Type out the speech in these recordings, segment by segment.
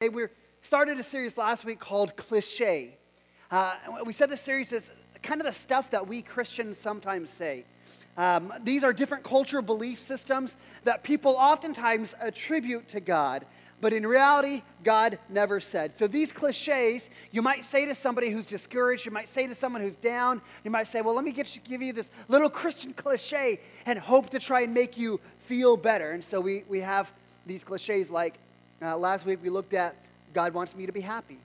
We started a series last week called Cliche. Uh, we said this series is kind of the stuff that we Christians sometimes say. Um, these are different cultural belief systems that people oftentimes attribute to God, but in reality, God never said. So these cliches, you might say to somebody who's discouraged, you might say to someone who's down, you might say, Well, let me you, give you this little Christian cliche and hope to try and make you feel better. And so we, we have these cliches like uh, last week we looked at God wants me to be happy.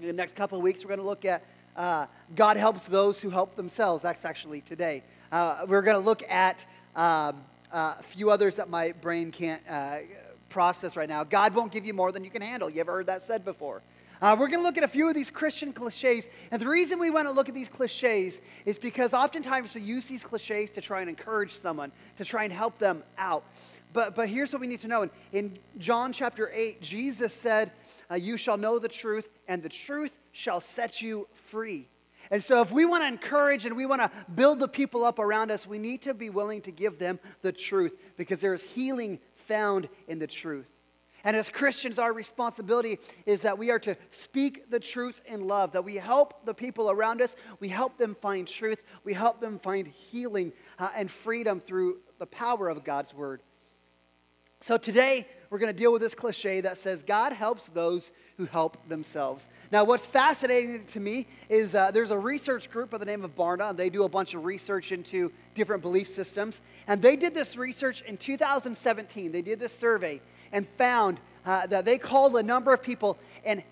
In the next couple of weeks, we're going to look at uh, God helps those who help themselves. That's actually today. Uh, we're going to look at um, uh, a few others that my brain can't uh, process right now. God won't give you more than you can handle. You ever heard that said before? Uh, we're going to look at a few of these Christian cliches. And the reason we want to look at these cliches is because oftentimes we use these cliches to try and encourage someone, to try and help them out. But, but here's what we need to know. In, in John chapter 8, Jesus said, uh, You shall know the truth, and the truth shall set you free. And so, if we want to encourage and we want to build the people up around us, we need to be willing to give them the truth because there is healing found in the truth. And as Christians, our responsibility is that we are to speak the truth in love, that we help the people around us, we help them find truth, we help them find healing uh, and freedom through the power of God's word. So today, we're going to deal with this cliche that says God helps those who help themselves. Now, what's fascinating to me is uh, there's a research group by the name of Barna, and they do a bunch of research into different belief systems. And they did this research in 2017. They did this survey and found uh, that they called a number of people, and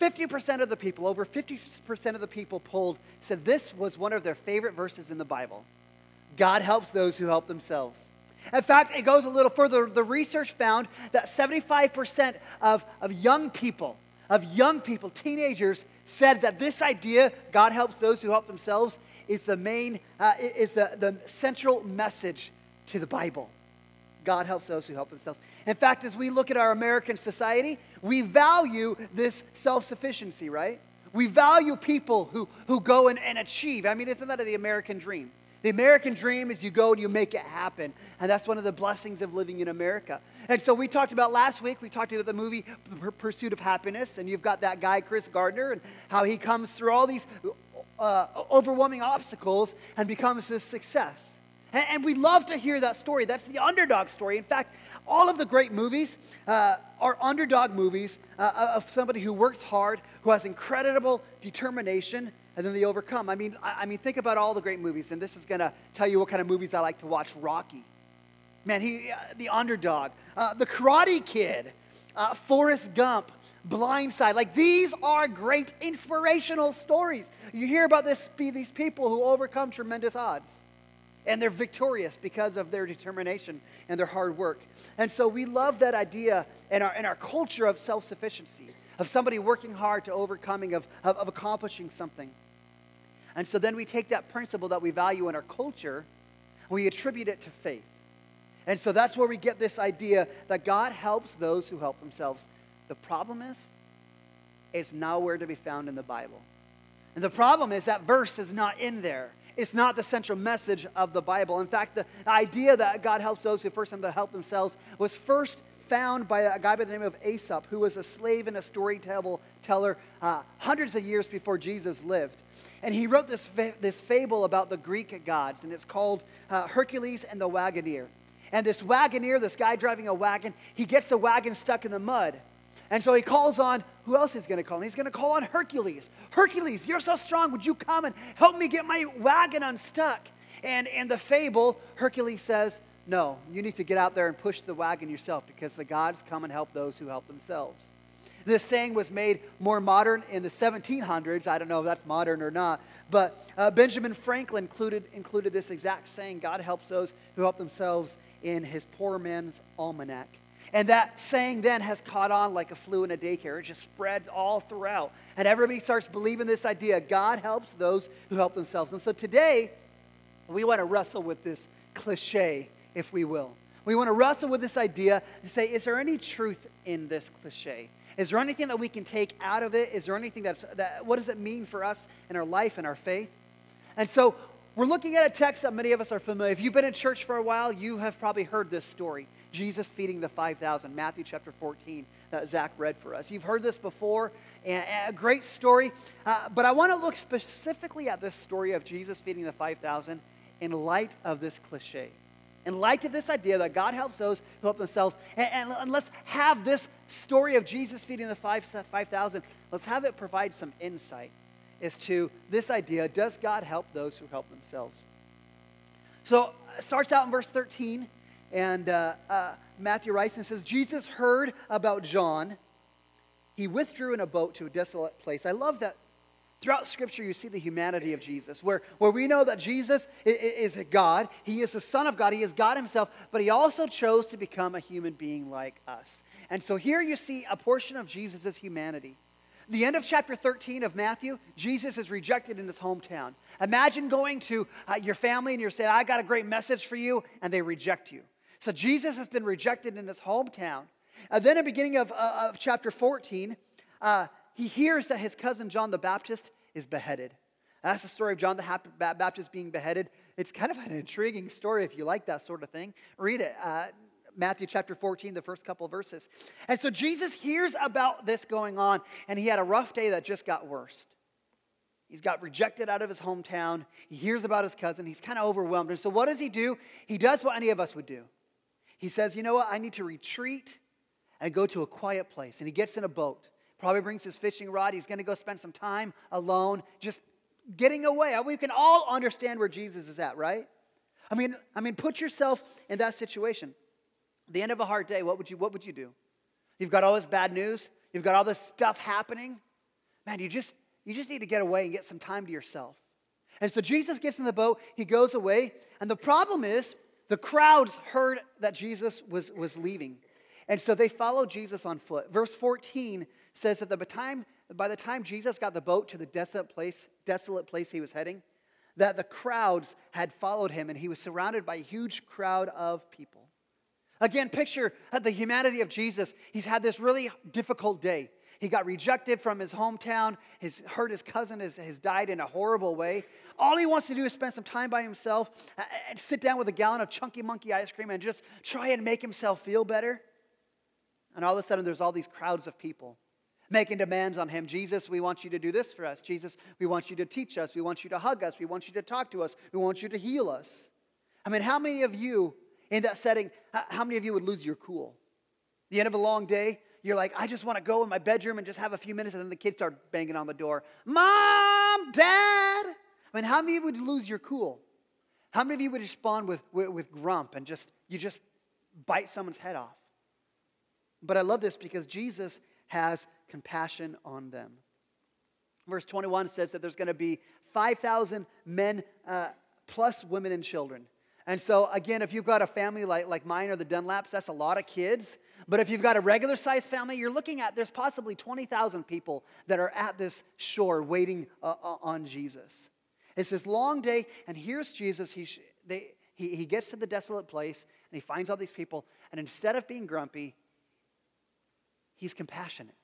50% of the people, over 50% of the people polled, said this was one of their favorite verses in the Bible God helps those who help themselves. In fact, it goes a little further. The research found that 75% of, of young people, of young people, teenagers, said that this idea, God helps those who help themselves, is the main, uh, is the, the central message to the Bible. God helps those who help themselves. In fact, as we look at our American society, we value this self sufficiency, right? We value people who, who go and, and achieve. I mean, isn't that the American dream? The American dream is you go and you make it happen. And that's one of the blessings of living in America. And so we talked about last week, we talked about the movie Pursuit of Happiness. And you've got that guy, Chris Gardner, and how he comes through all these uh, overwhelming obstacles and becomes a success. And, and, we love to hear that story. That's the underdog story. In fact, all of the great movies uh, are underdog movies uh, of somebody who works hard, who has incredible determination, and then they overcome. I mean, I, I mean, think about all the great movies, and this is going to tell you what kind of movies I like to watch. Rocky, man, he, uh, the underdog, uh, the Karate Kid, uh, Forrest Gump, Blindside. Like these are great inspirational stories. You hear about this, these people who overcome tremendous odds. And they're victorious because of their determination and their hard work. And so we love that idea in our, in our culture of self sufficiency, of somebody working hard to overcoming, of, of, of accomplishing something. And so then we take that principle that we value in our culture we attribute it to faith. And so that's where we get this idea that God helps those who help themselves. The problem is, it's nowhere to be found in the Bible. And the problem is that verse is not in there. It's not the central message of the Bible. In fact, the idea that God helps those who first have to help themselves was first found by a guy by the name of Aesop, who was a slave and a storyteller uh, hundreds of years before Jesus lived. And he wrote this, fa- this fable about the Greek gods, and it's called uh, Hercules and the Wagoner. And this wagoner, this guy driving a wagon, he gets the wagon stuck in the mud. And so he calls on, who else is going to call? He's going to call on Hercules. Hercules, you're so strong. Would you come and help me get my wagon unstuck? And in the fable, Hercules says, No, you need to get out there and push the wagon yourself because the gods come and help those who help themselves. This saying was made more modern in the 1700s. I don't know if that's modern or not. But uh, Benjamin Franklin included, included this exact saying God helps those who help themselves in his Poor Man's Almanac. And that saying then has caught on like a flu in a daycare. It just spread all throughout. And everybody starts believing this idea God helps those who help themselves. And so today, we want to wrestle with this cliche, if we will. We want to wrestle with this idea and say, is there any truth in this cliche? Is there anything that we can take out of it? Is there anything that's, that, what does it mean for us in our life and our faith? And so we're looking at a text that many of us are familiar. If you've been in church for a while, you have probably heard this story Jesus feeding the 5,000, Matthew chapter 14, that Zach read for us. You've heard this before, and, a great story. Uh, but I want to look specifically at this story of Jesus feeding the 5,000 in light of this cliche. In light of this idea that God helps those who help themselves. And, and, let's have this story of Jesus feeding the 5,000, 5, let's have it provide some insight as to this idea does God help those who help themselves? So it starts out in verse 13, and uh, uh, Matthew writes and says, Jesus heard about John. He withdrew in a boat to a desolate place. I love that throughout Scripture you see the humanity of Jesus, where, where we know that Jesus is, is God. He is the Son of God. He is God Himself, but He also chose to become a human being like us. And so here you see a portion of Jesus' humanity. The end of chapter 13 of Matthew, Jesus is rejected in his hometown. Imagine going to uh, your family and you're saying, I got a great message for you, and they reject you. So Jesus has been rejected in his hometown. Uh, then, at the beginning of, uh, of chapter 14, uh, he hears that his cousin John the Baptist is beheaded. That's the story of John the Baptist being beheaded. It's kind of an intriguing story if you like that sort of thing. Read it. Uh, Matthew chapter 14, the first couple verses. And so Jesus hears about this going on, and he had a rough day that just got worse. He's got rejected out of his hometown. He hears about his cousin. He's kind of overwhelmed. And so, what does he do? He does what any of us would do. He says, You know what? I need to retreat and go to a quiet place. And he gets in a boat, probably brings his fishing rod. He's going to go spend some time alone, just getting away. We can all understand where Jesus is at, right? I mean, I mean, put yourself in that situation the end of a hard day, what would you, what would you do? You've got all this bad news, you've got all this stuff happening. Man, you just, you just need to get away and get some time to yourself. And so Jesus gets in the boat, he goes away, and the problem is the crowds heard that Jesus was, was leaving. And so they followed Jesus on foot. Verse 14 says that the time, by the time Jesus got the boat to the desolate place, desolate place he was heading, that the crowds had followed him and he was surrounded by a huge crowd of people. Again, picture uh, the humanity of Jesus. He's had this really difficult day. He got rejected from his hometown. His hurt his cousin has, has died in a horrible way. All he wants to do is spend some time by himself and sit down with a gallon of chunky monkey ice cream and just try and make himself feel better. And all of a sudden, there's all these crowds of people making demands on him. Jesus, we want you to do this for us. Jesus, we want you to teach us. We want you to hug us. We want you to talk to us. We want you to heal us. I mean, how many of you in that setting, how many of you would lose your cool? The end of a long day, you're like, I just want to go in my bedroom and just have a few minutes, and then the kids start banging on the door. Mom, Dad. I mean, how many would lose your cool? How many of you would respond with, with, with grump and just, you just bite someone's head off? But I love this because Jesus has compassion on them. Verse 21 says that there's going to be 5,000 men uh, plus women and children. And so, again, if you've got a family like, like mine or the Dunlaps, that's a lot of kids. But if you've got a regular sized family, you're looking at there's possibly 20,000 people that are at this shore waiting uh, uh, on Jesus. It's this long day, and here's Jesus. He, they, he, he gets to the desolate place, and he finds all these people, and instead of being grumpy, he's compassionate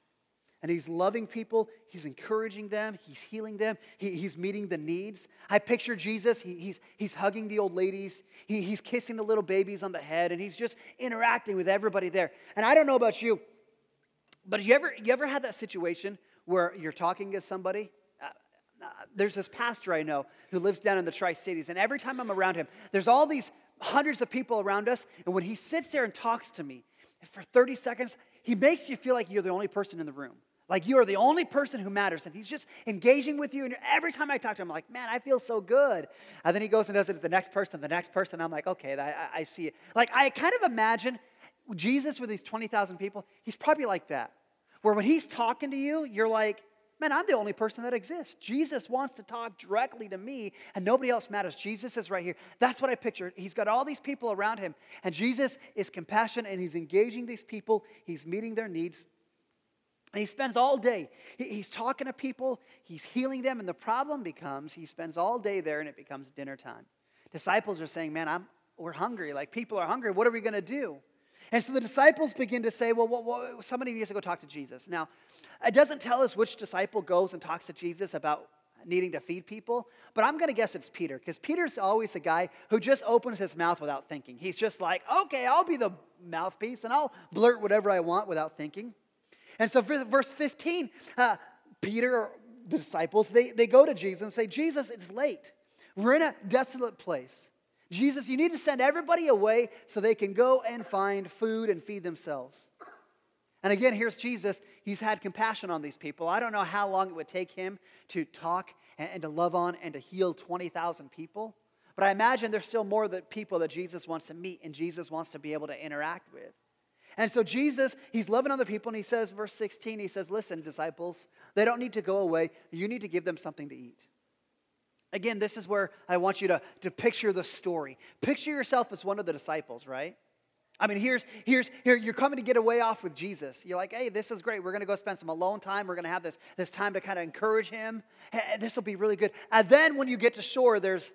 and he's loving people, he's encouraging them, he's healing them, he, he's meeting the needs. I picture Jesus, he, he's, he's hugging the old ladies, he, he's kissing the little babies on the head, and he's just interacting with everybody there. And I don't know about you, but you ever, you ever had that situation where you're talking to somebody? Uh, uh, there's this pastor I know who lives down in the Tri Cities, and every time I'm around him, there's all these hundreds of people around us, and when he sits there and talks to me for 30 seconds, he makes you feel like you're the only person in the room. Like you are the only person who matters. And he's just engaging with you. And every time I talk to him, I'm like, man, I feel so good. And then he goes and does it to the next person, the next person. I'm like, okay, I, I see it. Like I kind of imagine Jesus with these 20,000 people, he's probably like that. Where when he's talking to you, you're like, man, I'm the only person that exists. Jesus wants to talk directly to me, and nobody else matters. Jesus is right here. That's what I picture. He's got all these people around him, and Jesus is compassionate, and he's engaging these people. He's meeting their needs. And he spends all day, he's talking to people, he's healing them, and the problem becomes he spends all day there and it becomes dinner time. Disciples are saying, Man, I'm, we're hungry. Like people are hungry. What are we going to do? And so the disciples begin to say, Well, well, well, somebody needs to go talk to Jesus. Now, it doesn't tell us which disciple goes and talks to Jesus about needing to feed people, but I'm going to guess it's Peter because Peter's always the guy who just opens his mouth without thinking. He's just like, okay, I'll be the mouthpiece and I'll blurt whatever I want without thinking. And so, verse 15, uh, Peter, the disciples, they, they go to Jesus and say, Jesus, it's late. We're in a desolate place. Jesus, you need to send everybody away so they can go and find food and feed themselves. And again, here's Jesus. He's had compassion on these people. I don't know how long it would take him to talk and, and to love on and to heal 20,000 people. But I imagine there's still more that people that Jesus wants to meet and Jesus wants to be able to interact with. And so Jesus, he's loving other people, and he says, verse 16, he says, Listen, disciples, they don't need to go away. You need to give them something to eat. Again, this is where I want you to, to picture the story. Picture yourself as one of the disciples, right? I mean, here's, here's, here, you're coming to get away off with Jesus. You're like, hey, this is great. We're going to go spend some alone time. We're going to have this, this time to kind of encourage him. Hey, this will be really good. And then when you get to shore, there's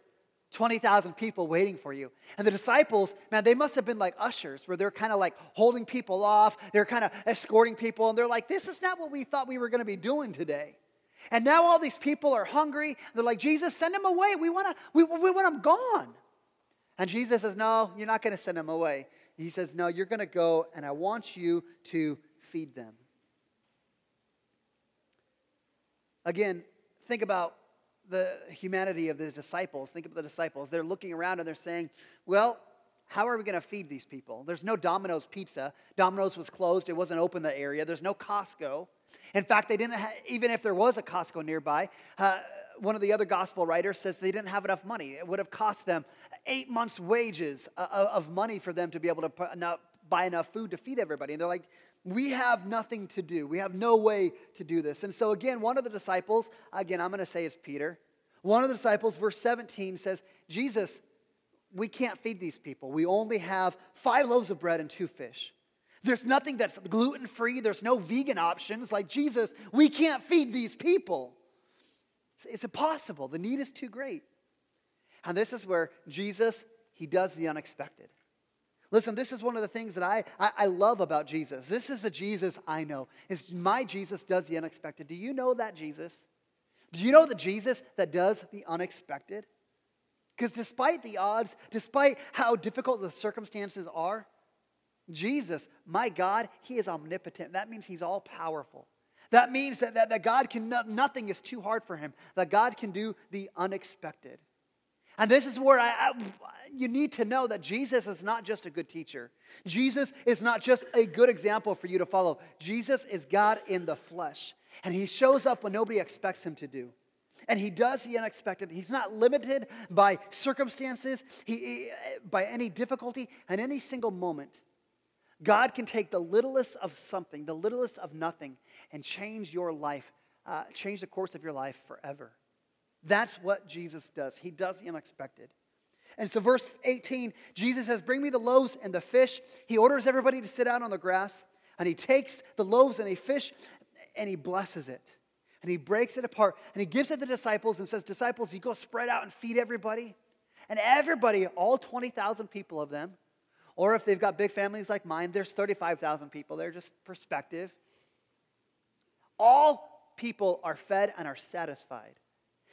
20,000 people waiting for you. And the disciples, man, they must have been like ushers where they're kind of like holding people off. They're kind of escorting people. And they're like, this is not what we thought we were going to be doing today. And now all these people are hungry. They're like, Jesus, send them away. We want to, we, we want them gone. And Jesus says, no, you're not going to send them away. He says, No, you're going to go and I want you to feed them. Again, think about the humanity of the disciples. Think about the disciples. They're looking around and they're saying, Well, how are we going to feed these people? There's no Domino's pizza. Domino's was closed, it wasn't open the area. There's no Costco. In fact, they didn't, even if there was a Costco nearby, uh, one of the other gospel writers says they didn't have enough money. It would have cost them eight months' wages uh, of money for them to be able to buy enough food to feed everybody. And they're like, we have nothing to do. We have no way to do this. And so, again, one of the disciples, again, I'm going to say it's Peter. One of the disciples, verse 17, says, Jesus, we can't feed these people. We only have five loaves of bread and two fish. There's nothing that's gluten free, there's no vegan options. Like, Jesus, we can't feed these people. It's impossible. The need is too great. And this is where Jesus, he does the unexpected. Listen, this is one of the things that I, I, I, love about Jesus. This is the Jesus I know. Is my Jesus does the unexpected. Do you know that Jesus? Do you know the Jesus that does the unexpected? Because despite the odds, despite how difficult the circumstances are, Jesus, my God, He is omnipotent. That means He's all powerful. That means that, that, that God can, nothing is too hard for him, that God can do the unexpected. And this is where I, I, you need to know that Jesus is not just a good teacher. Jesus is not just a good example for you to follow. Jesus is God in the flesh. And he shows up when nobody expects him to do. And he does the unexpected. He's not limited by circumstances, he, by any difficulty, and any single moment. God can take the littlest of something, the littlest of nothing, and change your life, uh, change the course of your life forever. That's what Jesus does. He does the unexpected. And so, verse 18, Jesus says, Bring me the loaves and the fish. He orders everybody to sit out on the grass, and he takes the loaves and a fish and he blesses it. And he breaks it apart and he gives it to the disciples and says, Disciples, you go spread out and feed everybody. And everybody, all 20,000 people of them, or if they've got big families like mine, there's 35,000 people. They're just perspective. All people are fed and are satisfied.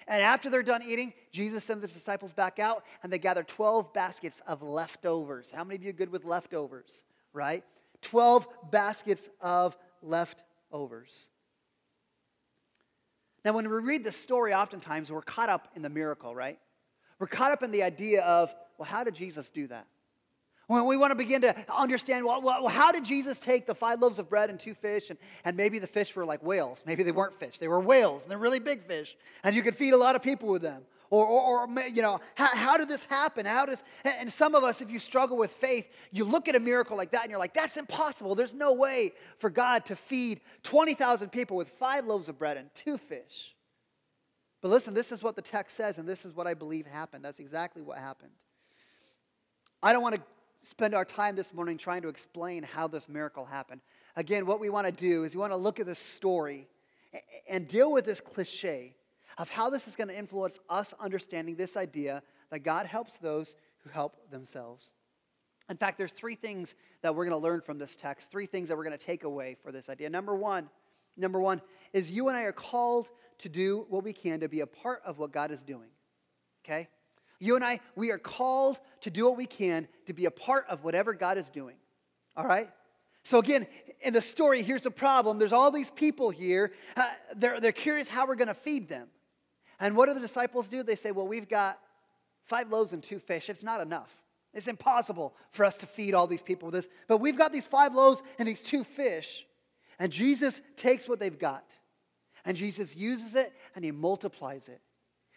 And after they're done eating, Jesus sends his disciples back out and they gather 12 baskets of leftovers. How many of you are good with leftovers, right? 12 baskets of leftovers. Now, when we read this story, oftentimes we're caught up in the miracle, right? We're caught up in the idea of, well, how did Jesus do that? When we want to begin to understand, well, well, how did Jesus take the five loaves of bread and two fish, and, and maybe the fish were like whales. Maybe they weren't fish, they were whales, and they're really big fish, and you could feed a lot of people with them. Or, or, or you know, how, how, did this happen? How does, and some of us, if you struggle with faith, you look at a miracle like that and you're like, that's impossible. There's no way for God to feed 20,000 people with five loaves of bread and two fish. But listen, this is what the text says, and this is what I believe happened. That's exactly what happened. I don't want to spend our time this morning trying to explain how this miracle happened. Again, what we want to do is we want to look at this story and deal with this cliche of how this is going to influence us understanding this idea that God helps those who help themselves. In fact, there's three things that we're going to learn from this text, three things that we're going to take away for this idea. Number one, number one is you and I are called to do what we can to be a part of what God is doing. Okay? You and I, we are called to do what we can to be a part of whatever God is doing. All right? So, again, in the story, here's the problem. There's all these people here. Uh, they're, they're curious how we're going to feed them. And what do the disciples do? They say, Well, we've got five loaves and two fish. It's not enough. It's impossible for us to feed all these people with this. But we've got these five loaves and these two fish. And Jesus takes what they've got. And Jesus uses it and he multiplies it.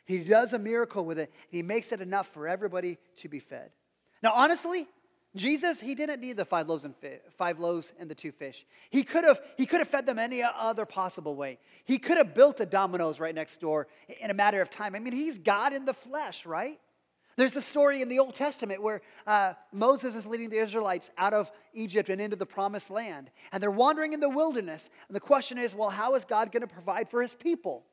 He does a miracle with it. He makes it enough for everybody to be fed. Now, honestly, Jesus, he didn't need the five loaves and fi- five loaves and the two fish. He could have he could have fed them any other possible way. He could have built a Domino's right next door in a matter of time. I mean, he's God in the flesh, right? There's a story in the Old Testament where uh, Moses is leading the Israelites out of Egypt and into the promised land. And they're wandering in the wilderness. And the question is, well, how is God going to provide for his people?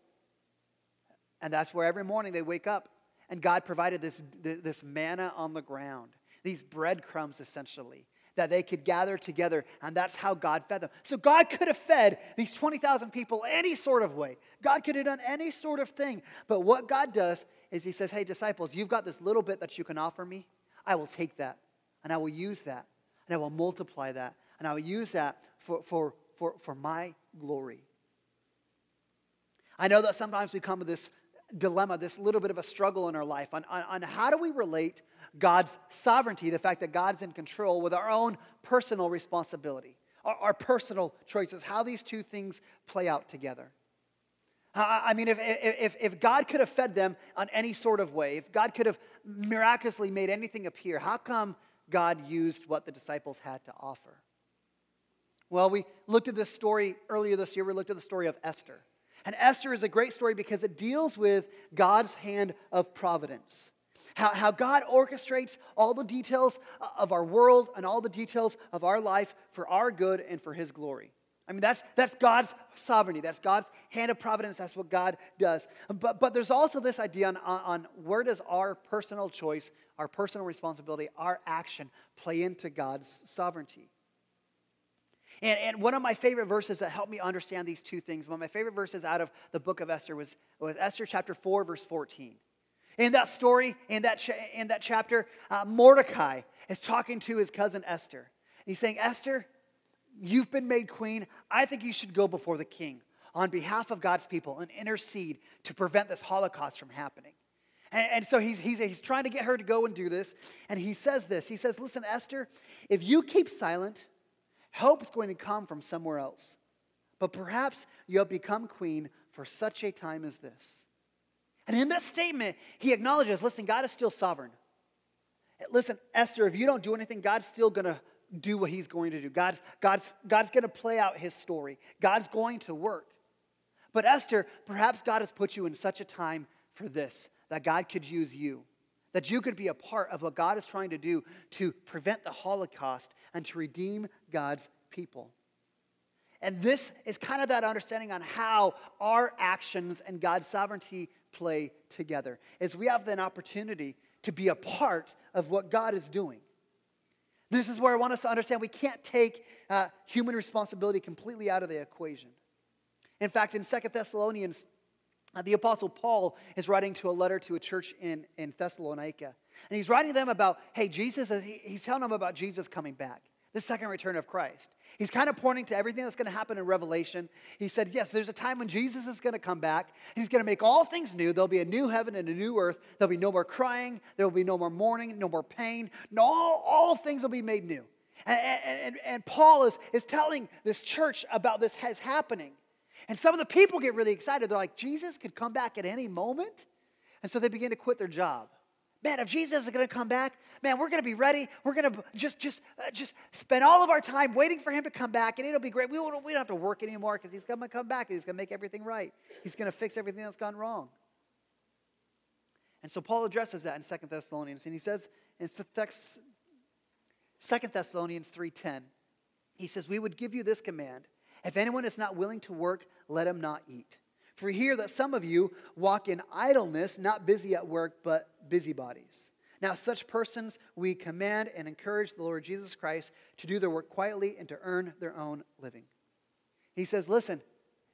And that's where every morning they wake up and God provided this, this manna on the ground, these breadcrumbs essentially, that they could gather together. And that's how God fed them. So God could have fed these 20,000 people any sort of way. God could have done any sort of thing. But what God does is He says, Hey, disciples, you've got this little bit that you can offer me. I will take that and I will use that and I will multiply that and I will use that for, for, for, for my glory. I know that sometimes we come to this dilemma, this little bit of a struggle in our life on, on, on, how do we relate God's sovereignty, the fact that God's in control, with our own personal responsibility, our, our personal choices, how these two things play out together. I mean, if, if, if God could have fed them on any sort of way, if God could have miraculously made anything appear, how come God used what the disciples had to offer? Well, we looked at this story earlier this year. We looked at the story of Esther. And Esther is a great story because it deals with God's hand of providence. How, how God orchestrates all the details of our world and all the details of our life for our good and for His glory. I mean, that's, that's God's sovereignty. That's God's hand of providence. That's what God does. But, but there's also this idea on, on, on where does our personal choice, our personal responsibility, our action play into God's sovereignty. And, and one of my favorite verses that helped me understand these two things, one of my favorite verses out of the book of Esther was, was Esther chapter 4, verse 14. In that story, in that, cha- in that chapter, uh, Mordecai is talking to his cousin Esther. He's saying, Esther, you've been made queen. I think you should go before the king on behalf of God's people and intercede to prevent this Holocaust from happening. And, and, so he's, he's, he's trying to get her to go and do this. And he says this He says, Listen, Esther, if you keep silent, Help is going to come from somewhere else. But perhaps you have become queen for such a time as this. And in that statement, he acknowledges listen, God is still sovereign. Listen, Esther, if you don't do anything, God's still going to do what he's going to do. God's, God's, God's going to play out his story, God's going to work. But Esther, perhaps God has put you in such a time for this that God could use you that you could be a part of what God is trying to do to prevent the Holocaust and to redeem God's people. And this is kind of that understanding on how our actions and God's sovereignty play together. Is we have an opportunity to be a part of what God is doing. This is where I want us to understand we can't take uh, human responsibility completely out of the equation. In fact, in Second Thessalonians uh, the Apostle Paul is writing to a letter to a church in, in Thessalonica. And he's writing them about, hey, Jesus, he's telling them about Jesus coming back, the second return of Christ. He's kind of pointing to everything that's going to happen in Revelation. He said, yes, there's a time when Jesus is going to come back. He's going to make all things new. There'll be a new heaven and a new earth. There'll be no more crying. There will be no more mourning, no more pain. No, all, all things will be made new. And, and, and Paul is, is telling this church about this has happening. And some of the people get really excited. They're like, Jesus could come back at any moment. And so they begin to quit their job. Man, if Jesus is going to come back, man, we're going to be ready. We're going to just, just, uh, just spend all of our time waiting for him to come back, and it'll be great. We, we don't have to work anymore because he's going to come back and he's going to make everything right. He's going to fix everything that's gone wrong. And so Paul addresses that in Second Thessalonians, and he says in Second Thessalonians 3.10, he says, we would give you this command. If anyone is not willing to work, let him not eat. For hear that some of you walk in idleness, not busy at work, but busybodies. Now, such persons we command and encourage the Lord Jesus Christ to do their work quietly and to earn their own living. He says, Listen,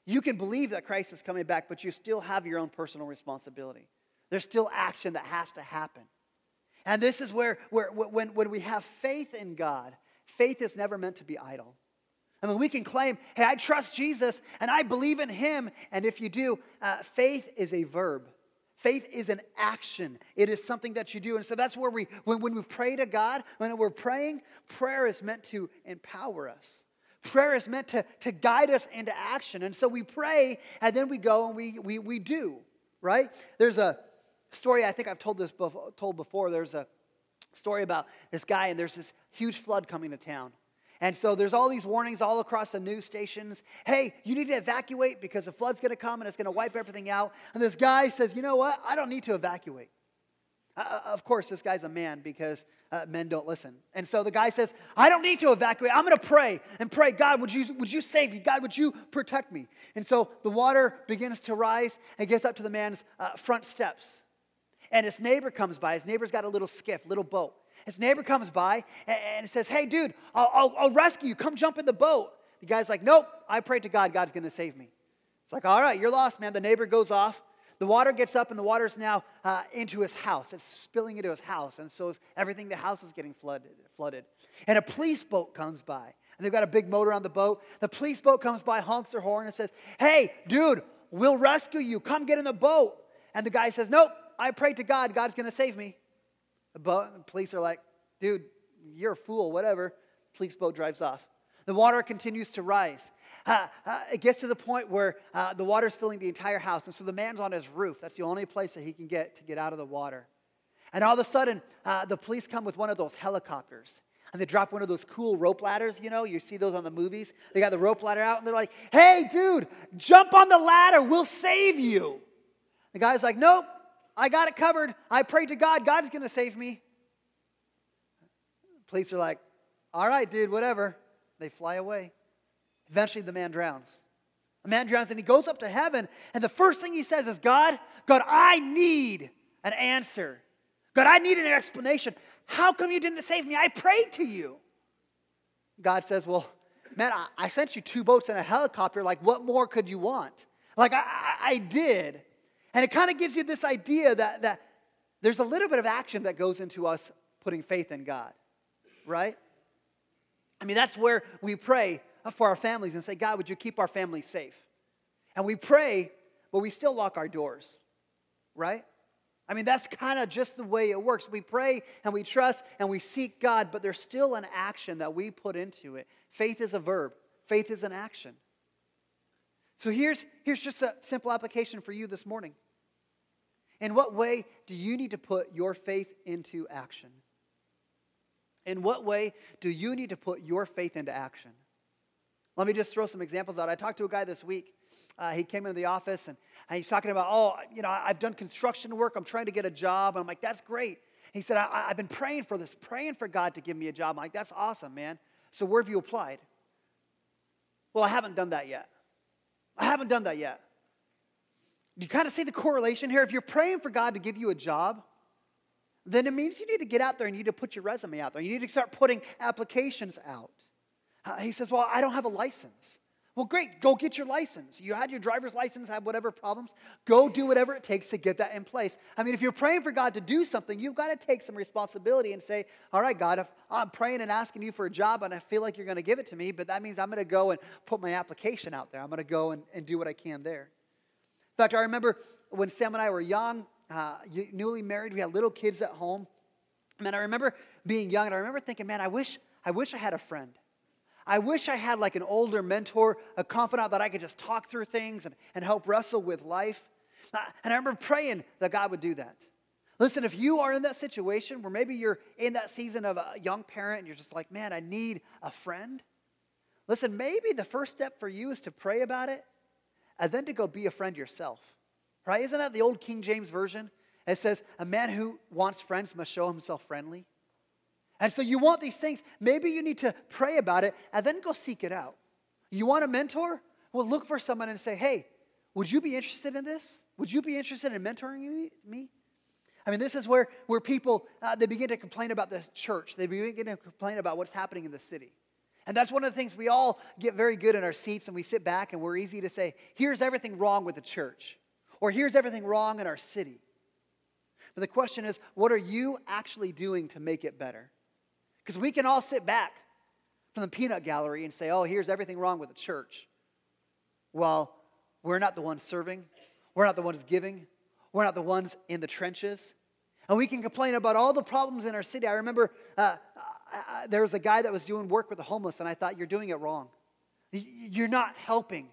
You can believe that Christ is coming back, but you still have your own personal responsibility. There's still action that has to happen. And this is where, where when, when we have faith in God, faith is never meant to be idle. I mean, we can claim, hey, I trust Jesus and I believe in him. And if you do, uh, faith is a verb. Faith is an action. It is something that you do. And so that's where we, when, when we pray to God, when we're praying, prayer is meant to empower us. Prayer is meant to, to guide us into action. And so we pray and then we go and we, we, we do, right? There's a story, I think I've told this told before. There's a story about this guy and there's this huge flood coming to town. And so there's all these warnings all across the news stations. Hey, you need to evacuate because the flood's going to come and it's going to wipe everything out. And this guy says, you know what? I don't need to evacuate. Uh, uh, of course, this guy's a man because uh, men don't listen. And so the guy says, I don't need to evacuate. I'm going to pray and pray, God, would you, would you save me? God, would you protect me? And so the water begins to rise and gets up to the man's uh, front steps. And his neighbor comes by. His neighbor's got a little skiff, little boat. His neighbor comes by and says, Hey, dude, I'll, I'll, I'll rescue you. Come jump in the boat. The guy's like, Nope, I prayed to God. God's going to save me. It's like, All right, you're lost, man. The neighbor goes off. The water gets up, and the water's now uh, into his house. It's spilling into his house. And so everything, the house is getting flooded. flooded. And a police boat comes by. And they've got a big motor on the boat. The police boat comes by, honks their horn, and says, Hey, dude, we'll rescue you. Come get in the boat. And the guy says, Nope, I prayed to God. God's going to save me. The, police are like, dude, you're a fool, whatever. Police boat drives off. The water continues to rise. Uh, uh, it gets to the point where uh, the water's filling the entire house. And so the man's on his roof. That's the only place that he can get to get out of the water. And all of a sudden, uh, the police come with one of those helicopters. And they drop one of those cool rope ladders, you know, you see those on the movies. They got the rope ladder out and they're like, hey, dude, jump on the ladder, we'll save you. The guy's like, nope, I got it covered. I prayed to God, God's gonna save me. Police are like, all right, dude, whatever. They fly away. Eventually, the man drowns. The man drowns and he goes up to heaven. And the first thing he says is, God, God, I need an answer. God, I need an explanation. How come you didn't save me? I prayed to you. God says, Well, man, I, I sent you two boats and a helicopter. Like, what more could you want? Like, I, I did. And it kind of gives you this idea that, that there's a little bit of action that goes into us putting faith in God right? I mean, that's where we pray for our families and say, God, would you keep our families safe? And we pray, but we still lock our doors, right? I mean, that's kind of just the way it works. We pray and we trust and we seek God, but there's still an action that we put into it. Faith is a verb, faith is an action. So here's, here's just a simple application for you this morning. In what way do you need to put your faith into action? In what way do you need to put your faith into action? Let me just throw some examples out. I talked to a guy this week. Uh, he came into the office and, and he's talking about, oh, you know, I've done construction work. I'm trying to get a job. And I'm like, that's great. He said, I, have been praying for this, praying for God to give me a job. I'm like, that's awesome, man. So where have you applied? Well, I haven't done that yet. I haven't done that yet. You kind of see the correlation here? If you're praying for God to give you a job, then it means you need to get out there and you need to put your resume out there. You need to start putting applications out. Uh, he says, Well, I don't have a license. Well, great, go get your license. You had your driver's license, have whatever problems. Go do whatever it takes to get that in place. I mean, if you're praying for God to do something, you've got to take some responsibility and say, All right, God, if I'm praying and asking you for a job and I feel like you're going to give it to me, but that means I'm going to go and put my application out there. I'm going to go and, and do what I can there. In fact, I remember when Sam and I were young, uh, newly married. We had little kids at home. Man, I remember being young and I remember thinking, man, I wish, I wish I had a friend. I wish I had like an older mentor, a confidant that I could just talk through things and, and help wrestle with life. And I remember praying that God would do that. Listen, if you are in that situation where maybe you're in that season of a young parent and you're just like, man, I need a friend. Listen, maybe the first step for you is to pray about it and then to go be a friend yourself. Right? Isn't that the old King James Version? It says, A man who wants friends must show himself friendly. And so you want these things. Maybe you need to pray about it and then go seek it out. You want a mentor? Well, look for someone and say, Hey, would you be interested in this? Would you be interested in mentoring me? I mean, this is where, where people, uh, they begin to complain about the church. They begin to complain about what's happening in the city. And that's one of the things we all get very good in our seats and we sit back and we're easy to say, here's everything wrong with the church, or here's everything wrong in our city. But the question is, what are you actually doing to make it better? Because we can all sit back from the peanut gallery and say, oh, here's everything wrong with the church. Well, we're not the ones serving, we're not the ones giving, we're not the ones in the trenches. And we can complain about all the problems in our city. I remember uh, there was a guy that was doing work with the homeless, and I thought, you're doing it wrong. You're not helping.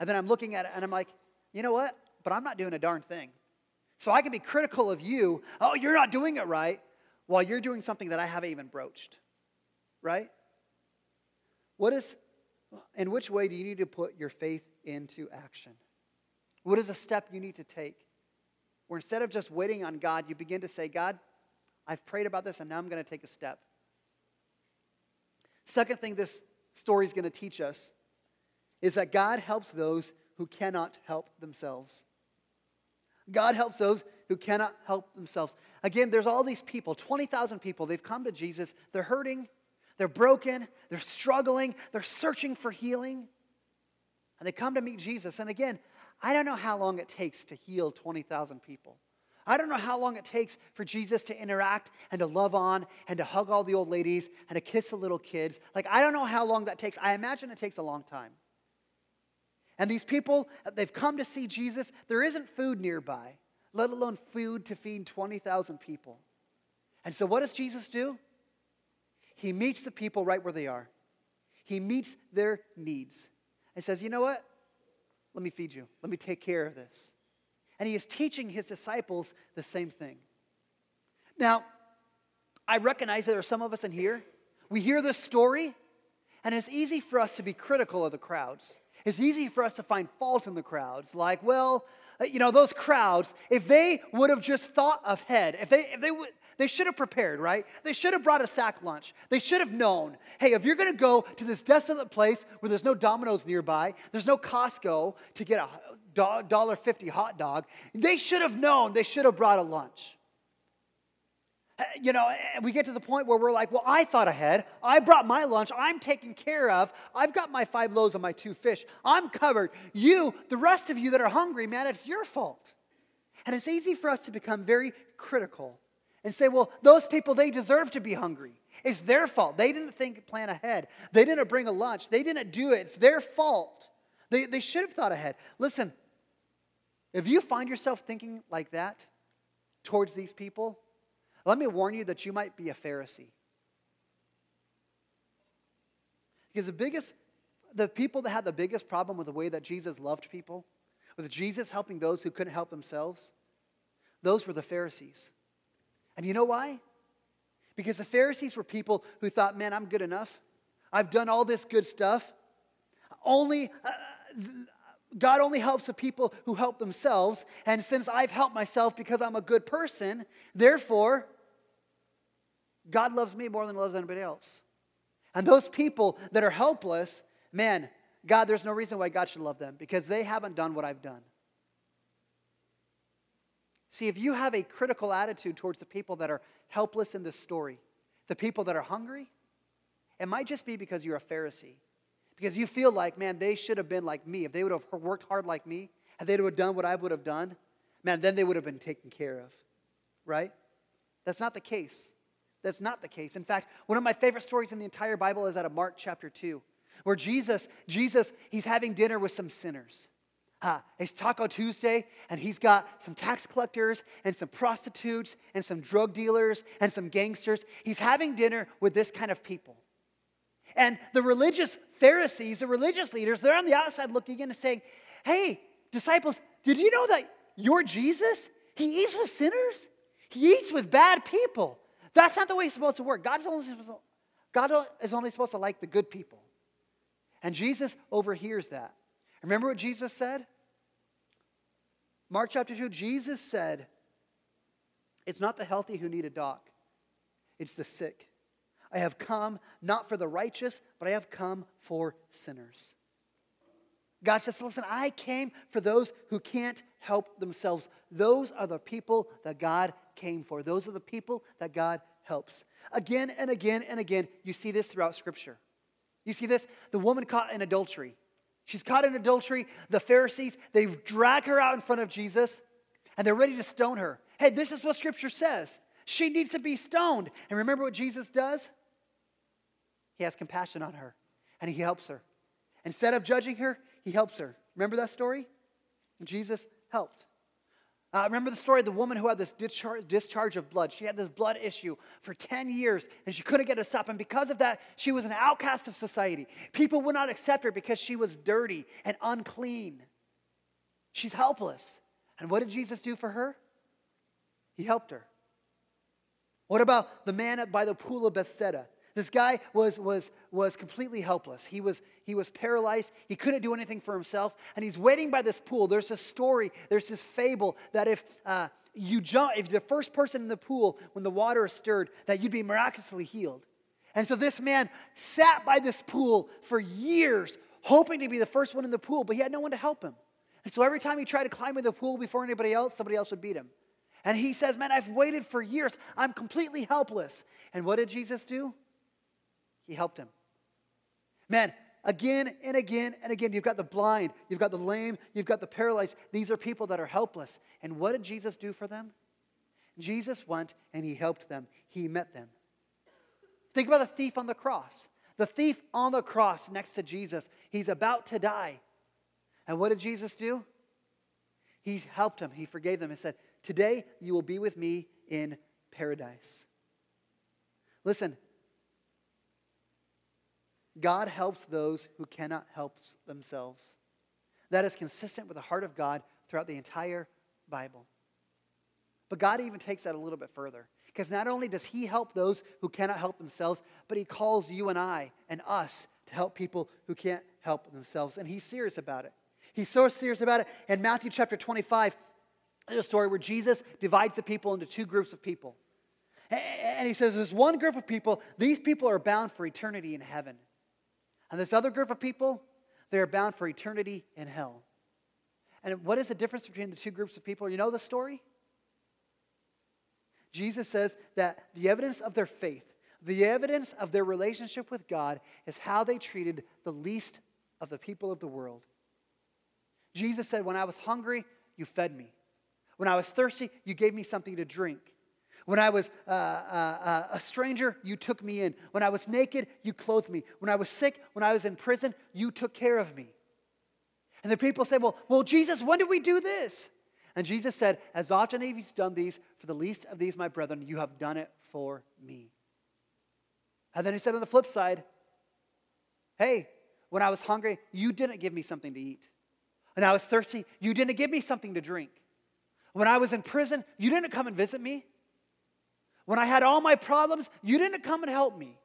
And then I'm looking at it, and I'm like, you know what? But I'm not doing a darn thing. So I can be critical of you. Oh, you're not doing it right, while you're doing something that I haven't even broached. Right? What is, in which way do you need to put your faith into action? What is a step you need to take? Where instead of just waiting on God, you begin to say, God, I've prayed about this and now I'm going to take a step. Second thing this story is going to teach us is that God helps those who cannot help themselves. God helps those who cannot help themselves. Again, there's all these people 20,000 people. They've come to Jesus. They're hurting, they're broken, they're struggling, they're searching for healing. And they come to meet Jesus. And again, I don't know how long it takes to heal 20,000 people. I don't know how long it takes for Jesus to interact and to love on and to hug all the old ladies and to kiss the little kids. Like, I don't know how long that takes. I imagine it takes a long time. And these people, they've come to see Jesus. There isn't food nearby, let alone food to feed 20,000 people. And so, what does Jesus do? He meets the people right where they are, He meets their needs and says, You know what? Let me feed you. Let me take care of this. And he is teaching his disciples the same thing. Now, I recognize that there are some of us in here, we hear this story, and it's easy for us to be critical of the crowds. It's easy for us to find fault in the crowds. Like, well, Uh, you know, those crowds, if they would have just thought ahead, if they, if they would, they should have prepared, right? They should have brought a sack lunch. They should have known hey, if you're going to go to this desolate place where there's no Domino's nearby, there's no Costco to get a $1.50 hot dog, they should have known, they should have brought a lunch. Uh, you know, we get to the point where we're like, well, I thought ahead. I brought my lunch. I'm taken care of. I've got my five loaves and my two fish. I'm covered. You, the rest of you that are hungry, man, it's your fault. And it's easy for us to become very critical and say, well, those people, they deserve to be hungry. It's their fault. They didn't think, plan ahead. They didn't bring a lunch. They didn't do it. It's their fault. They, they should have thought ahead. Listen, if you find yourself thinking like that towards these people, let me warn you that you might be a Pharisee. Because the biggest, the people that had the biggest problem with the way that Jesus loved people, with Jesus helping those who couldn't help themselves, those were the Pharisees. And you know why? Because the Pharisees were people who thought, man, I'm good enough. I've done all this good stuff. Only, uh, God only helps the people who help themselves. And since I've helped myself because I'm a good person, therefore, God loves me more than loves anybody else. And those people that are helpless, man, God, there's no reason why God should love them because they haven't done what I've done. See, if you have a critical attitude towards the people that are helpless in this story, the people that are hungry, it might just be because you're a Pharisee. Because you feel like, man, they should have been like me. If they would have worked hard like me, if they would have done what I would have done, man, then they would have been taken care of. Right? That's not the case. That's not the case. In fact, one of my favorite stories in the entire Bible is out of Mark chapter 2, where Jesus, Jesus, he's having dinner with some sinners. Uh, it's Taco Tuesday, and he's got some tax collectors and some prostitutes and some drug dealers and some gangsters. He's having dinner with this kind of people. And the religious Pharisees, the religious leaders, they're on the outside looking in and saying, Hey, disciples, did you know that your Jesus, he eats with sinners? He eats with bad people. That's not the way it's supposed to work. God is only God is only supposed to like the good people. And Jesus overhears that. Remember what Jesus said? Mark chapter 2, Jesus said, It's not the healthy who need a doc, it's the sick. I have come not for the righteous, but I have come for sinners. God says, Listen, I came for those who can't help themselves. Those are the people that God came for. Those are the people that God helps. Again and again and again, you see this throughout Scripture. You see this? The woman caught in adultery. She's caught in adultery. The Pharisees, they drag her out in front of Jesus and they're ready to stone her. Hey, this is what Scripture says. She needs to be stoned. And remember what Jesus does? He has compassion on her and he helps her. Instead of judging her, he helps her. Remember that story? Jesus helped. Uh, remember the story of the woman who had this discharge, discharge, of blood? She had this blood issue for 10 years and she couldn't get it stopped. And because of that, she was an outcast of society. People would not accept her because she was dirty and unclean. She's helpless. And what did Jesus do for her? He helped her. What about the man by the pool of Bethesda? This guy was, was, was completely helpless. He was, he was paralyzed. He couldn't do anything for himself. And he's waiting by this pool. There's a story, there's this fable that if uh, you jump, if the first person in the pool when the water is stirred, that you'd be miraculously healed. And so this man sat by this pool for years, hoping to be the first one in the pool, but he had no one to help him. And so every time he tried to climb in the pool before anybody else, somebody else would beat him. And he says, Man, I've waited for years. I'm completely helpless. And what did Jesus do? He helped him. Man, again and again and again, you've got the blind, you've got the lame, you've got the paralyzed. These are people that are helpless. And what did Jesus do for them? Jesus went and he helped them, he met them. Think about the thief on the cross. The thief on the cross next to Jesus, he's about to die. And what did Jesus do? He helped him, he forgave them, and said, Today you will be with me in paradise. Listen, God helps those who cannot help themselves. That is consistent with the heart of God throughout the entire Bible. But God even takes that a little bit further. Because not only does He help those who cannot help themselves, but He calls you and I and us to help people who can't help themselves. And He's serious about it. He's so serious about it. In Matthew chapter 25, there's a story where Jesus divides the people into two groups of people. And He says, There's one group of people, these people are bound for eternity in heaven. And this other group of people, they are bound for eternity in hell. And what is the difference between the two groups of people? You know the story? Jesus says that the evidence of their faith, the evidence of their relationship with God, is how they treated the least of the people of the world. Jesus said, When I was hungry, you fed me. When I was thirsty, you gave me something to drink. When I was uh, uh, uh, a stranger, you took me in. When I was naked, you clothed me. When I was sick, when I was in prison, you took care of me. And the people say, Well, well, Jesus, when did we do this? And Jesus said, As often as you've done these for the least of these, my brethren, you have done it for me. And then he said on the flip side, Hey, when I was hungry, you didn't give me something to eat. When I was thirsty, you didn't give me something to drink. When I was in prison, you didn't come and visit me. When I had all my problems, you didn't come and help me.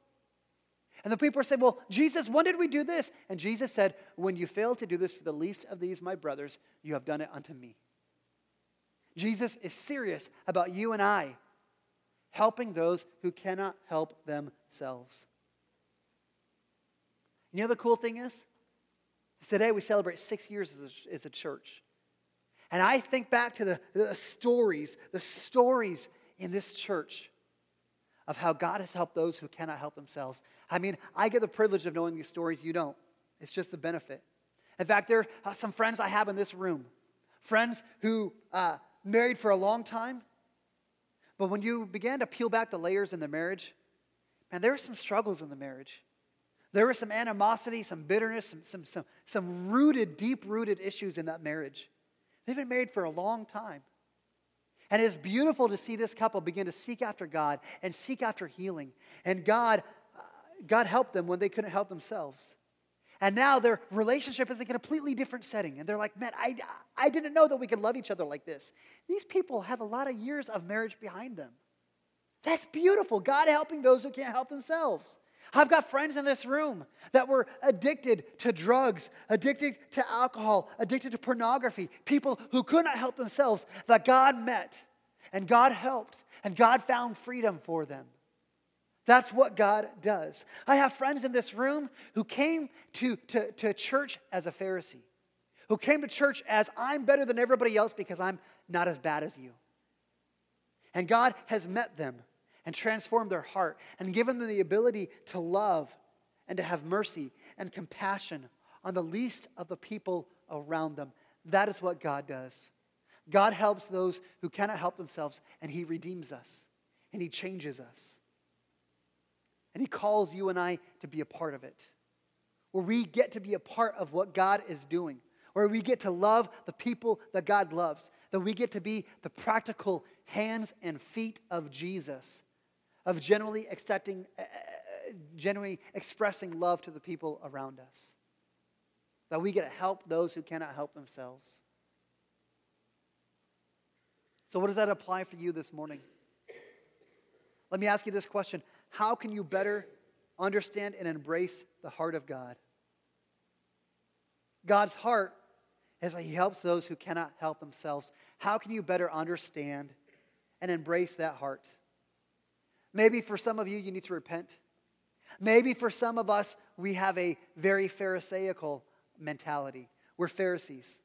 And the people said, Well, Jesus, when did we do this? And Jesus said, When you fail to do this for the least of these, my brothers, you have done it unto me. Jesus is serious about you and I helping those who cannot help themselves. You know the cool thing is? Today we celebrate six years as a, as a church. And I think back to the, the stories, the stories in this church of how God has helped those who cannot help themselves. I mean, I get the privilege of knowing these stories, you don't. It's just the benefit. In fact, there are some friends I have in this room, friends who uh, married for a long time, but when you began to peel back the layers in the marriage, man, there were some struggles in the marriage. There was some animosity, some bitterness, some, some, some, some rooted, deep rooted issues in that marriage. They've been married for a long time. And it's beautiful to see this couple begin to seek after God and seek after healing. And God, uh, God helped them when they couldn't help themselves. And now their relationship is in a completely different setting. And they're like, man, I, I didn't know that we could love each other like this. These people have a lot of years of marriage behind them. That's beautiful. God helping those who can't help themselves. I've got friends in this room that were addicted to drugs, addicted to alcohol, addicted to pornography, people who could not help themselves, that God met and God helped and God found freedom for them. That's what God does. I have friends in this room who came to, to, to church as a Pharisee, who came to church as I'm better than everybody else because I'm not as bad as you. And God has met them and transformed their heart and given them the ability to love and to have mercy and compassion on the least of the people around them. That is what God does. God helps those who cannot help themselves, and He redeems us, and He changes us. And He calls you and I to be a part of it, where we get to be a part of what God is doing, where we get to love the people that God loves, that we get to be the practical hands and feet of Jesus, of generally accepting, uh, generally expressing love to the people around us. That we get to help those who cannot help themselves. So, what does that apply for you this morning? Let me ask you this question How can you better understand and embrace the heart of God? God's heart is that He helps those who cannot help themselves. How can you better understand and embrace that heart? Maybe for some of you, you need to repent. Maybe for some of us, we have a very Pharisaical mentality. We're Pharisees.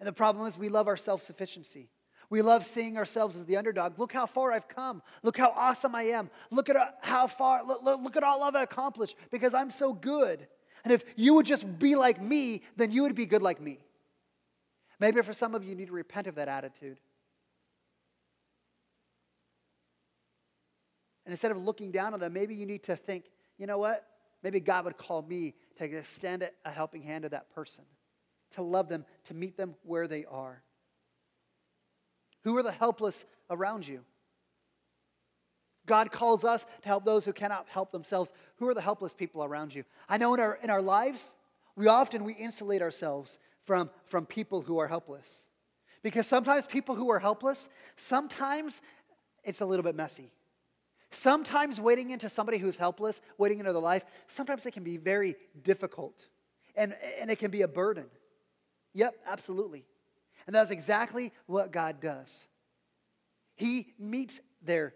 And the problem is, we love our self sufficiency. We love seeing ourselves as the underdog. Look how far I've come. Look how awesome I am. Look at uh, how far, look, look, look at all I've accomplished because I'm so good. And if you would just be like me, then you would be good like me. Maybe for some of you, you need to repent of that attitude. And instead of looking down on them, maybe you need to think, you know what? Maybe God would call me to extend a helping hand to that person, to love them, to meet them where they are. Who are the helpless around you? God calls us to help those who cannot help themselves. Who are the helpless people around you? I know in our, in our lives, we often we insulate ourselves from, from people who are helpless. Because sometimes people who are helpless, sometimes it's a little bit messy. Sometimes waiting into somebody who's helpless, waiting into their life, sometimes it can be very difficult. And, and it can be a burden. Yep, absolutely. And that's exactly what God does. He meets their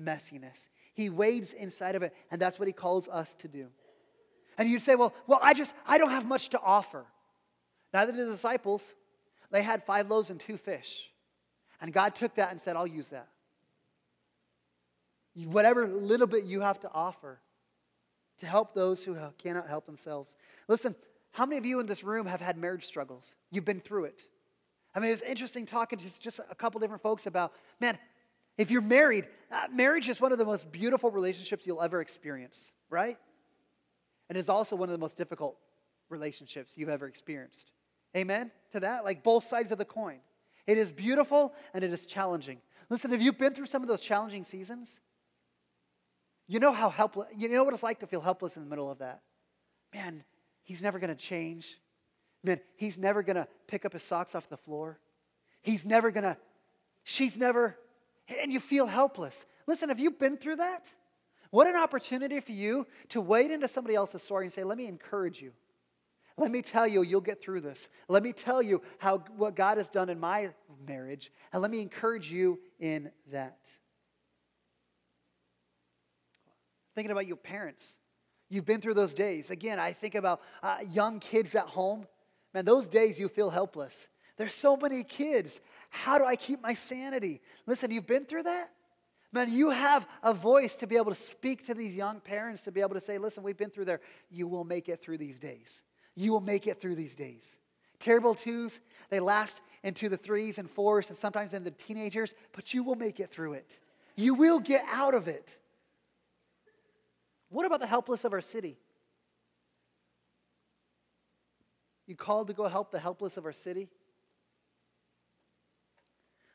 messiness. He wades inside of it, and that's what he calls us to do. And you'd say, well, well, I just, I don't have much to offer. Neither did the disciples. They had five loaves and two fish. And God took that and said, I'll use that. Whatever little bit you have to offer to help those who cannot help themselves. Listen, how many of you in this room have had marriage struggles? You've been through it. I mean, it's interesting talking to just a couple different folks about, man, if you're married, uh, marriage is one of the most beautiful relationships you'll ever experience, right? And is also one of the most difficult relationships you've ever experienced. Amen to that? Like both sides of the coin. It is beautiful and it is challenging. Listen, have you been through some of those challenging seasons? You know how helpless, you know what it's like to feel helpless in the middle of that. Man, he's never going to change. Man, he's never going to pick up his socks off the floor. He's never going to, she's never, and you feel helpless. Listen, have you been through that? What an opportunity for you to wade into somebody else's story and say, let me encourage you. Let me tell you, you'll get through this. Let me tell you how what God has done in my marriage, and let me encourage you in that. Thinking about your parents. You've been through those days. Again, I think about uh, young kids at home Man, those days you feel helpless. There's so many kids. How do I keep my sanity? Listen, you've been through that? Man, you have a voice to be able to speak to these young parents, to be able to say, listen, we've been through there. You will make it through these days. You will make it through these days. Terrible twos, they last into the threes and fours and sometimes in the teenagers, but you will make it through it. You will get out of it. What about the helpless of our city? You called to go help the helpless of our city?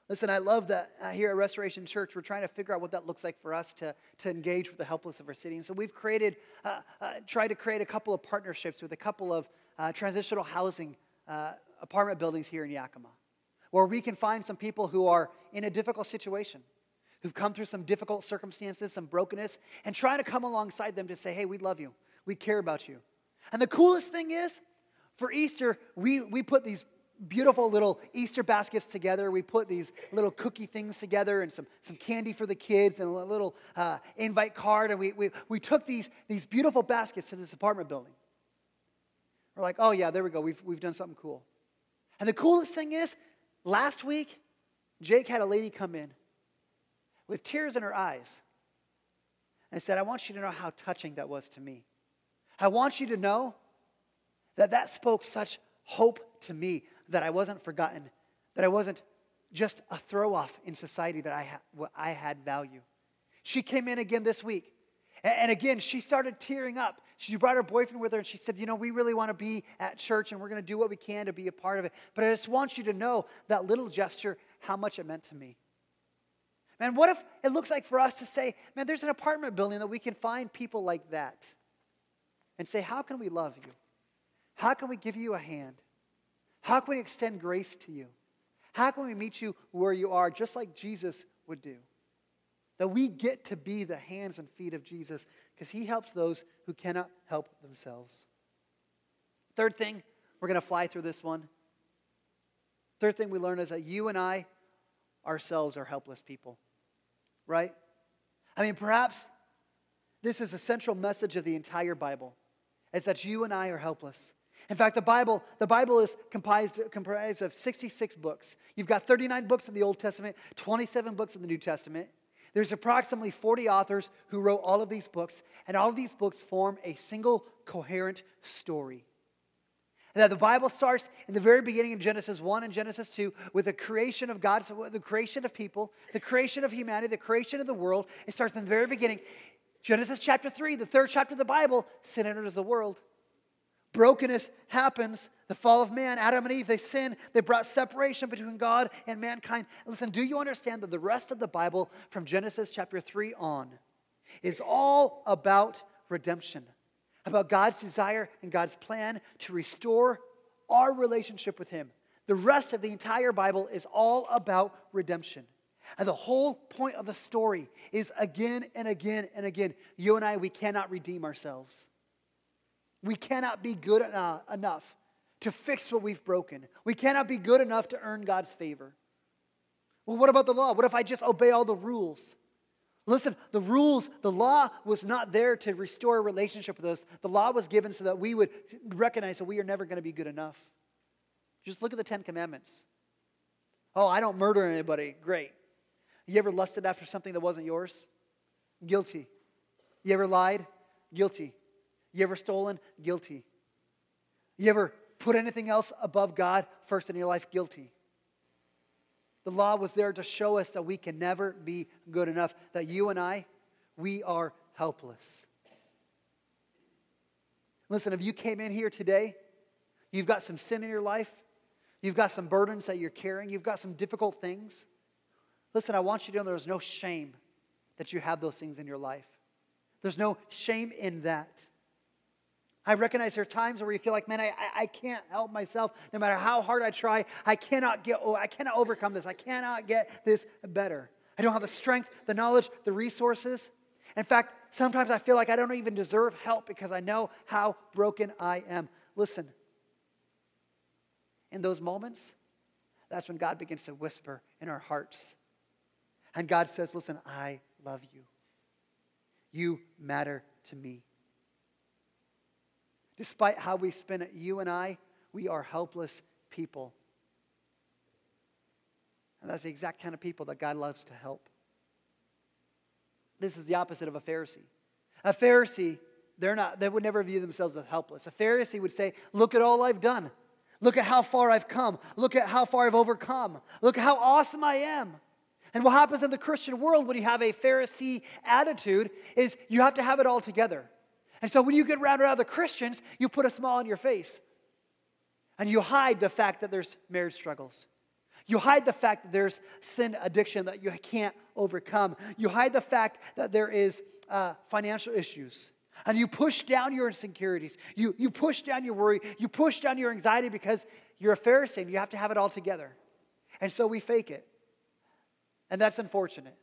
Listen, I love that uh, here at Restoration Church, we're trying to figure out what that looks like for us to, to engage with the helpless of our city. And so we've created, uh, uh, tried to create a couple of partnerships with a couple of uh, transitional housing uh, apartment buildings here in Yakima, where we can find some people who are in a difficult situation, who've come through some difficult circumstances, some brokenness, and trying to come alongside them to say, hey, we love you, we care about you. And the coolest thing is, for Easter, we, we put these beautiful little Easter baskets together. We put these little cookie things together and some, some candy for the kids and a little uh, invite card. And we, we, we took these, these beautiful baskets to this apartment building. We're like, oh, yeah, there we go. We've, we've done something cool. And the coolest thing is, last week, Jake had a lady come in with tears in her eyes and said, I want you to know how touching that was to me. I want you to know that that spoke such hope to me that I wasn't forgotten, that I wasn't just a throw off in society, that I, ha- I had value. She came in again this week. And again, she started tearing up. She brought her boyfriend with her and she said, You know, we really want to be at church and we're going to do what we can to be a part of it. But I just want you to know that little gesture, how much it meant to me. Man, what if it looks like for us to say, Man, there's an apartment building that we can find people like that and say, How can we love you? How can we give you a hand? How can we extend grace to you? How can we meet you where you are, just like Jesus would do? That we get to be the hands and feet of Jesus because he helps those who cannot help themselves. Third thing, we're going to fly through this one. Third thing we learn is that you and I ourselves are helpless people, right? I mean, perhaps this is a central message of the entire Bible, is that you and I are helpless. In fact, the Bible, the Bible is comprised, comprised of 66 books. You've got 39 books in the Old Testament, 27 books in the New Testament. There's approximately 40 authors who wrote all of these books, and all of these books form a single coherent story. That the Bible starts in the very beginning in Genesis 1 and Genesis 2 with the creation of God, so the creation of people, the creation of humanity, the creation of the world. It starts in the very beginning. Genesis chapter 3, the third chapter of the Bible, sin enters the world. Brokenness happens. The fall of man, Adam and Eve, they sin. They brought separation between God and mankind. Listen, do you understand that the rest of the Bible from Genesis chapter 3 on is all about redemption, about God's desire and God's plan to restore our relationship with Him? The rest of the entire Bible is all about redemption. And the whole point of the story is again and again and again, you and I, we cannot redeem ourselves. We cannot be good enough to fix what we've broken. We cannot be good enough to earn God's favor. Well, what about the law? What if I just obey all the rules? Listen, the rules, the law was not there to restore a relationship with us. The law was given so that we would recognize that we are never going to be good enough. Just look at the Ten Commandments. Oh, I don't murder anybody. Great. You ever lusted after something that wasn't yours? Guilty. You ever lied? Guilty. You ever stolen? Guilty. You ever put anything else above God first in your life? Guilty. The law was there to show us that we can never be good enough, that you and I, we are helpless. Listen, if you came in here today, you've got some sin in your life, you've got some burdens that you're carrying, you've got some difficult things. Listen, I want you to know there's no shame that you have those things in your life. There's no shame in that. I recognize there are times where you feel like, man, I, I, can't help myself. No matter how hard I try, I cannot get, oh, I cannot overcome this. I cannot get this better. I don't have the strength, the knowledge, the resources. In fact, sometimes I feel like I don't even deserve help because I know how broken I am. Listen, in those moments, that's when God begins to whisper in our hearts. And God says, Listen, I love you. You matter to me. Despite how we spin it, you and I, we are helpless people. And that's the exact kind of people that God loves to help. This is the opposite of a Pharisee. A Pharisee, they're not, they would never view themselves as helpless. A Pharisee would say, Look at all I've done. Look at how far I've come. Look at how far I've overcome. Look at how awesome I am. And what happens in the Christian world when you have a Pharisee attitude is you have to have it all together. And so when you get around other Christians, you put a smile on your face. And you hide the fact that there's marriage struggles. You hide the fact that there's sin addiction that you can't overcome. You hide the fact that there is uh, financial issues. And you push down your insecurities. You, you push down your worry. You push down your anxiety because you're a Pharisee and you have to have it all together. And so we fake it. And that's unfortunate.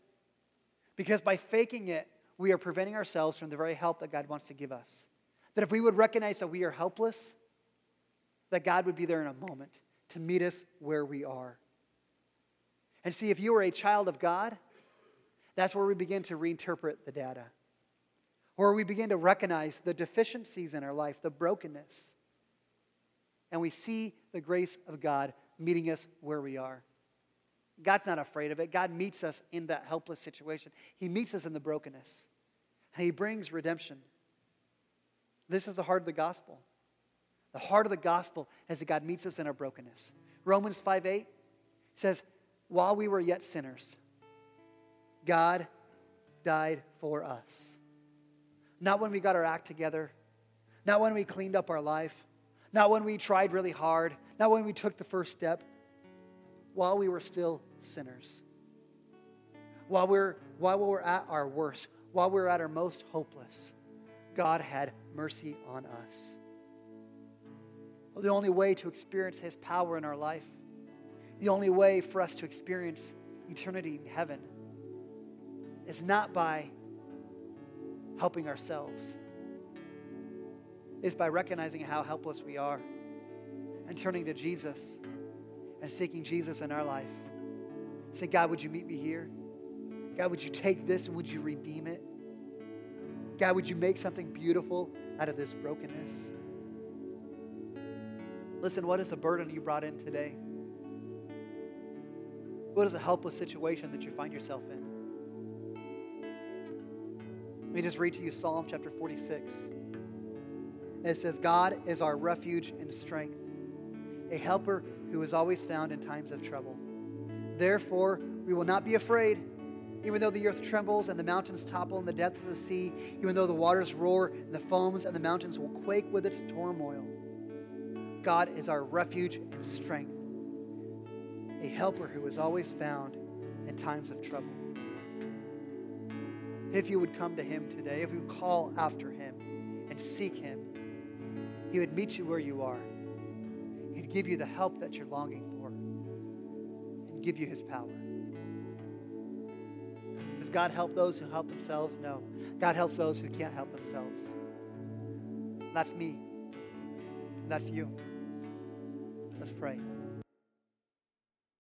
Because by faking it, we are preventing ourselves from the very help that God wants to give us. That if we would recognize that we are helpless, that God would be there in a moment to meet us where we are. And see, if you are a child of God, that's where we begin to reinterpret the data. where we begin to recognize the deficiencies in our life, the brokenness. And we see the grace of God meeting us where we are. God's not afraid of it. God meets us in that helpless situation. He meets us in the brokenness. And He brings redemption. This is the heart of the gospel. The heart of the gospel is that God meets us in our brokenness. Romans 5 8 says, While we were yet sinners, God died for us. Not when we got our act together, not when we cleaned up our life, not when we tried really hard, not when we took the first step, while we were still sinners. While we're, while we're at our worst, while we're at our most hopeless, God had mercy on us. The only way to experience His power in our life, the only way for us to experience eternity in heaven, is not by helping ourselves, is by recognizing how helpless we are and turning to Jesus and seeking Jesus in our life. Say, God, would you meet me here? God, would you take this and would you redeem it? God, would you make something beautiful out of this brokenness? Listen, what is the burden you brought in today? What is a helpless situation that you find yourself in? Let me just read to you Psalm chapter 46. It says, God is our refuge and strength, a helper who is always found in times of trouble. Therefore, we will not be afraid, even though the earth trembles and the mountains topple in the depths of the sea, even though the waters roar and the foams and the mountains will quake with its turmoil. God is our refuge and strength, a helper who is always found in times of trouble. If you would come to him today, if you would call after him and seek him, he would meet you where you are. Give you the help that you're longing for and give you his power. Does God help those who help themselves? No. God helps those who can't help themselves. That's me. That's you. Let's pray.